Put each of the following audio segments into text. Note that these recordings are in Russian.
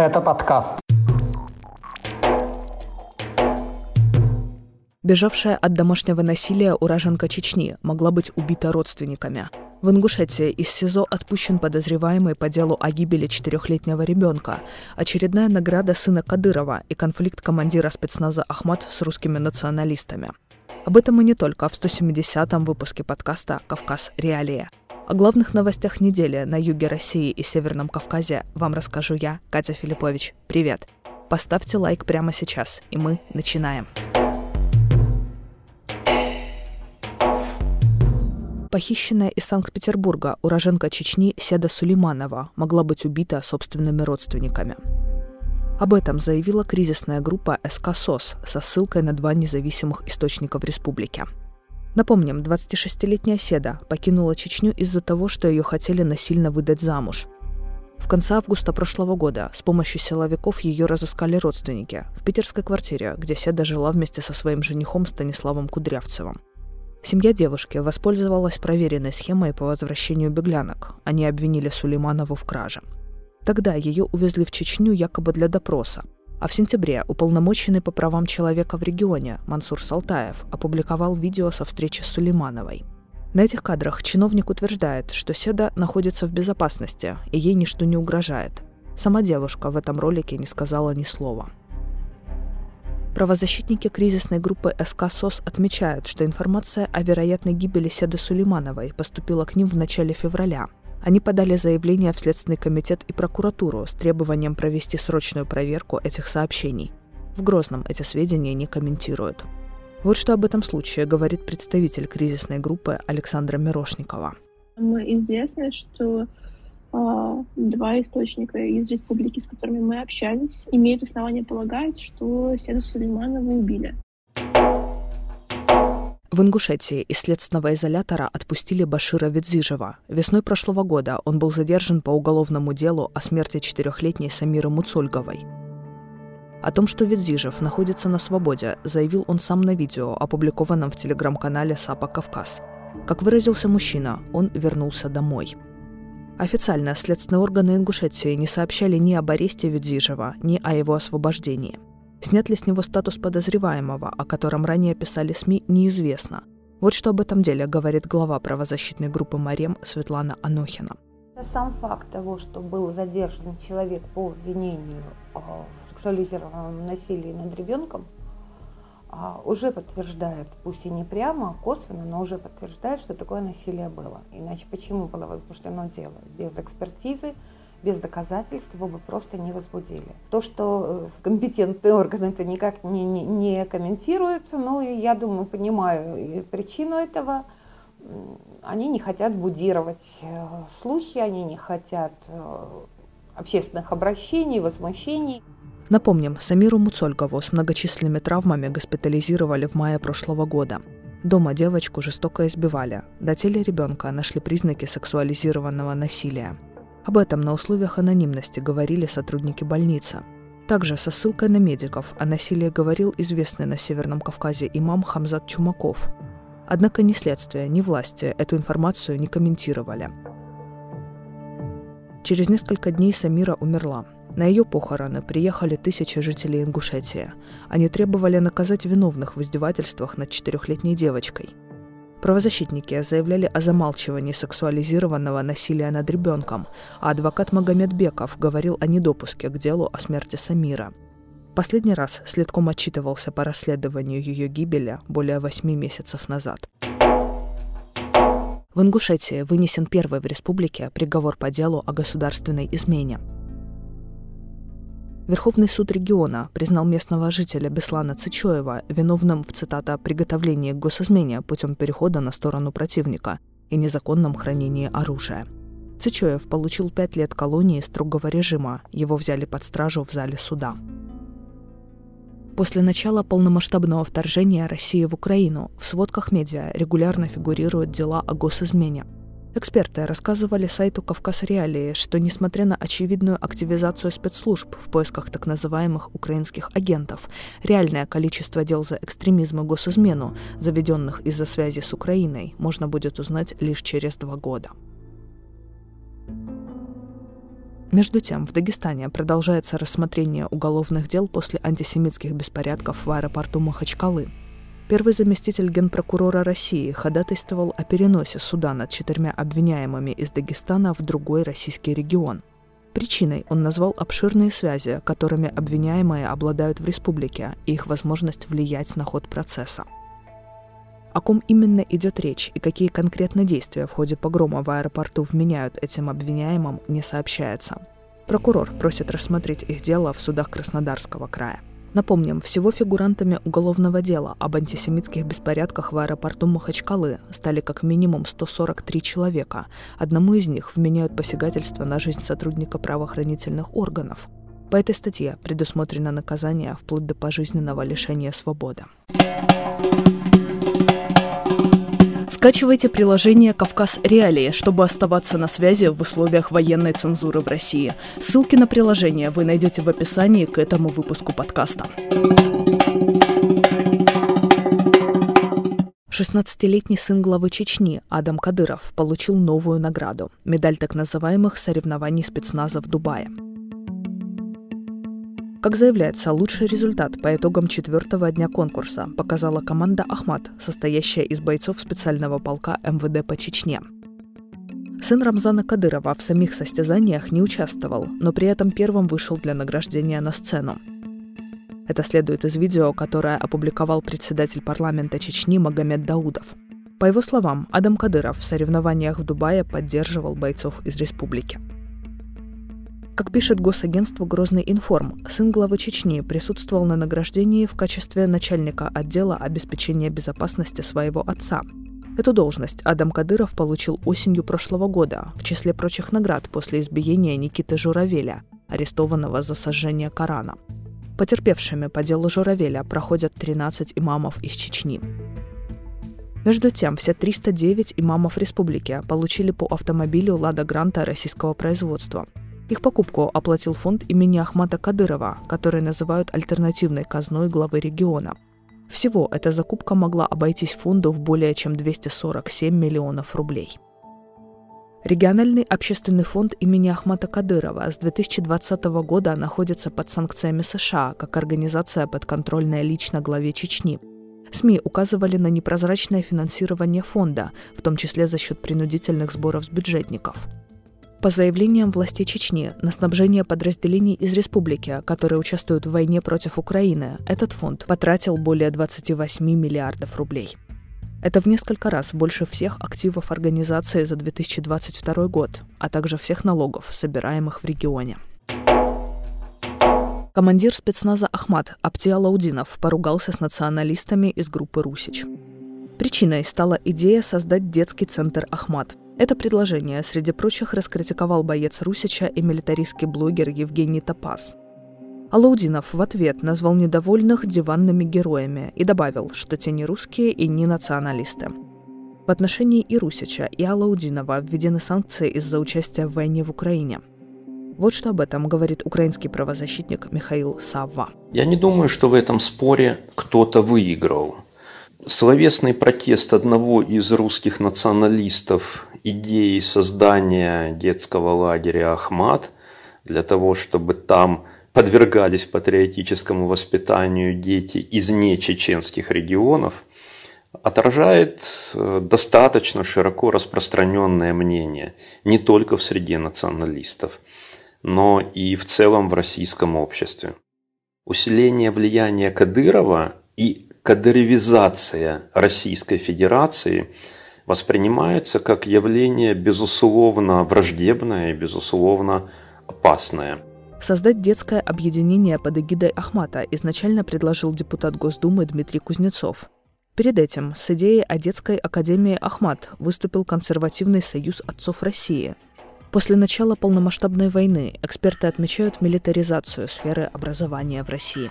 Это подкаст. Бежавшая от домашнего насилия уроженка Чечни могла быть убита родственниками. В Ингушетии из СИЗО отпущен подозреваемый по делу о гибели четырехлетнего ребенка, очередная награда сына Кадырова и конфликт командира спецназа Ахмат с русскими националистами. Об этом и не только в 170-м выпуске подкаста «Кавказ. Реалия». О главных новостях недели на юге России и Северном Кавказе вам расскажу я, Катя Филиппович. Привет! Поставьте лайк прямо сейчас, и мы начинаем. Похищенная из Санкт-Петербурга уроженка Чечни Седа Сулейманова могла быть убита собственными родственниками. Об этом заявила кризисная группа СК СОС со ссылкой на два независимых источника в республике. Напомним, 26-летняя Седа покинула Чечню из-за того, что ее хотели насильно выдать замуж. В конце августа прошлого года с помощью силовиков ее разыскали родственники в питерской квартире, где Седа жила вместе со своим женихом Станиславом Кудрявцевым. Семья девушки воспользовалась проверенной схемой по возвращению беглянок. Они обвинили Сулейманову в краже. Тогда ее увезли в Чечню якобы для допроса. А в сентябре уполномоченный по правам человека в регионе Мансур Салтаев опубликовал видео со встречи с Сулеймановой. На этих кадрах чиновник утверждает, что Седа находится в безопасности и ей ничто не угрожает. Сама девушка в этом ролике не сказала ни слова. Правозащитники кризисной группы СК СОС отмечают, что информация о вероятной гибели Седы Сулеймановой поступила к ним в начале февраля. Они подали заявление в Следственный комитет и прокуратуру с требованием провести срочную проверку этих сообщений. В Грозном эти сведения не комментируют. Вот что об этом случае говорит представитель кризисной группы Александра Мирошникова. Известно, что а, два источника из республики, с которыми мы общались, имеют основания полагать, что Седу Сулейманова убили. В Ингушетии из следственного изолятора отпустили Башира Ведзижева. Весной прошлого года он был задержан по уголовному делу о смерти четырехлетней Самиры Муцольговой. О том, что Ведзижев находится на свободе, заявил он сам на видео, опубликованном в телеграм-канале САПа «Кавказ». Как выразился мужчина, он вернулся домой – Официально следственные органы Ингушетии не сообщали ни об аресте Ведзижева, ни о его освобождении. Снят ли с него статус подозреваемого, о котором ранее писали СМИ, неизвестно. Вот что об этом деле говорит глава правозащитной группы «Марем» Светлана Анохина. Сам факт того, что был задержан человек по обвинению в сексуализированном насилии над ребенком – а, уже подтверждает, пусть и не прямо, а косвенно, но уже подтверждает, что такое насилие было. Иначе почему было возбуждено дело? Без экспертизы, без доказательств его бы просто не возбудили. То, что э, компетентные органы это никак не, не, не комментируются, но я думаю, понимаю причину этого. Они не хотят будировать э, слухи, они не хотят э, общественных обращений, возмущений. Напомним, Самиру Муцольгову с многочисленными травмами госпитализировали в мае прошлого года. Дома девочку жестоко избивали. До теле ребенка нашли признаки сексуализированного насилия. Об этом на условиях анонимности говорили сотрудники больницы. Также со ссылкой на медиков о насилии говорил известный на Северном Кавказе имам Хамзат Чумаков. Однако ни следствие, ни власти эту информацию не комментировали. Через несколько дней Самира умерла. На ее похороны приехали тысячи жителей Ингушетии. Они требовали наказать виновных в издевательствах над четырехлетней девочкой. Правозащитники заявляли о замалчивании сексуализированного насилия над ребенком, а адвокат Магомед Беков говорил о недопуске к делу о смерти Самира. Последний раз следком отчитывался по расследованию ее гибели более восьми месяцев назад. В Ингушетии вынесен первый в республике приговор по делу о государственной измене – Верховный суд региона признал местного жителя Беслана Цичоева виновным в, цитата, «приготовлении к госизмене путем перехода на сторону противника и незаконном хранении оружия». Цичоев получил пять лет колонии строгого режима. Его взяли под стражу в зале суда. После начала полномасштабного вторжения России в Украину в сводках медиа регулярно фигурируют дела о госизмене – Эксперты рассказывали сайту «Кавказ Реалии», что несмотря на очевидную активизацию спецслужб в поисках так называемых украинских агентов, реальное количество дел за экстремизм и госизмену, заведенных из-за связи с Украиной, можно будет узнать лишь через два года. Между тем, в Дагестане продолжается рассмотрение уголовных дел после антисемитских беспорядков в аэропорту Махачкалы. Первый заместитель генпрокурора России ходатайствовал о переносе суда над четырьмя обвиняемыми из Дагестана в другой российский регион. Причиной он назвал обширные связи, которыми обвиняемые обладают в республике, и их возможность влиять на ход процесса. О ком именно идет речь и какие конкретно действия в ходе погрома в аэропорту вменяют этим обвиняемым, не сообщается. Прокурор просит рассмотреть их дело в судах Краснодарского края. Напомним, всего фигурантами уголовного дела об антисемитских беспорядках в аэропорту Махачкалы стали как минимум 143 человека. Одному из них вменяют посягательство на жизнь сотрудника правоохранительных органов. По этой статье предусмотрено наказание вплоть до пожизненного лишения свободы. Скачивайте приложение «Кавказ Реалии», чтобы оставаться на связи в условиях военной цензуры в России. Ссылки на приложение вы найдете в описании к этому выпуску подкаста. 16-летний сын главы Чечни Адам Кадыров получил новую награду – медаль так называемых соревнований спецназа в Дубае – как заявляется, лучший результат по итогам четвертого дня конкурса показала команда «Ахмат», состоящая из бойцов специального полка МВД по Чечне. Сын Рамзана Кадырова в самих состязаниях не участвовал, но при этом первым вышел для награждения на сцену. Это следует из видео, которое опубликовал председатель парламента Чечни Магомед Даудов. По его словам, Адам Кадыров в соревнованиях в Дубае поддерживал бойцов из республики. Как пишет госагентство «Грозный информ», сын главы Чечни присутствовал на награждении в качестве начальника отдела обеспечения безопасности своего отца. Эту должность Адам Кадыров получил осенью прошлого года, в числе прочих наград после избиения Никиты Журавеля, арестованного за сожжение Корана. Потерпевшими по делу Журавеля проходят 13 имамов из Чечни. Между тем, все 309 имамов республики получили по автомобилю «Лада Гранта» российского производства – их покупку оплатил фонд имени Ахмата Кадырова, который называют альтернативной казной главы региона. Всего эта закупка могла обойтись фонду в более чем 247 миллионов рублей. Региональный общественный фонд имени Ахмата Кадырова с 2020 года находится под санкциями США как организация подконтрольная лично главе Чечни. СМИ указывали на непрозрачное финансирование фонда, в том числе за счет принудительных сборов с бюджетников – по заявлениям властей Чечни, на снабжение подразделений из республики, которые участвуют в войне против Украины, этот фонд потратил более 28 миллиардов рублей. Это в несколько раз больше всех активов организации за 2022 год, а также всех налогов, собираемых в регионе. Командир спецназа Ахмат Аптия Лаудинов поругался с националистами из группы «Русич». Причиной стала идея создать детский центр «Ахмат», это предложение, среди прочих, раскритиковал боец Русича и милитаристский блогер Евгений Топас. Алаудинов в ответ назвал недовольных диванными героями и добавил, что те не русские и не националисты. В отношении и Русича, и Алаудинова введены санкции из-за участия в войне в Украине. Вот что об этом говорит украинский правозащитник Михаил Савва. Я не думаю, что в этом споре кто-то выиграл. Словесный протест одного из русских националистов идеи создания детского лагеря Ахмат для того, чтобы там подвергались патриотическому воспитанию дети из нечеченских регионов, отражает э, достаточно широко распространенное мнение не только в среде националистов, но и в целом в российском обществе. Усиление влияния Кадырова и кадыровизация Российской Федерации воспринимается как явление безусловно враждебное и безусловно опасное. Создать детское объединение под эгидой Ахмата изначально предложил депутат Госдумы Дмитрий Кузнецов. Перед этим с идеей о детской академии Ахмат выступил консервативный союз отцов России. После начала полномасштабной войны эксперты отмечают милитаризацию сферы образования в России.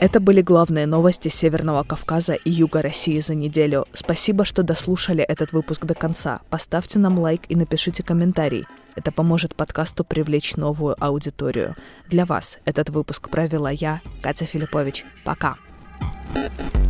Это были главные новости Северного Кавказа и Юга России за неделю. Спасибо, что дослушали этот выпуск до конца. Поставьте нам лайк и напишите комментарий. Это поможет подкасту привлечь новую аудиторию. Для вас этот выпуск провела я, Катя Филиппович. Пока! thank you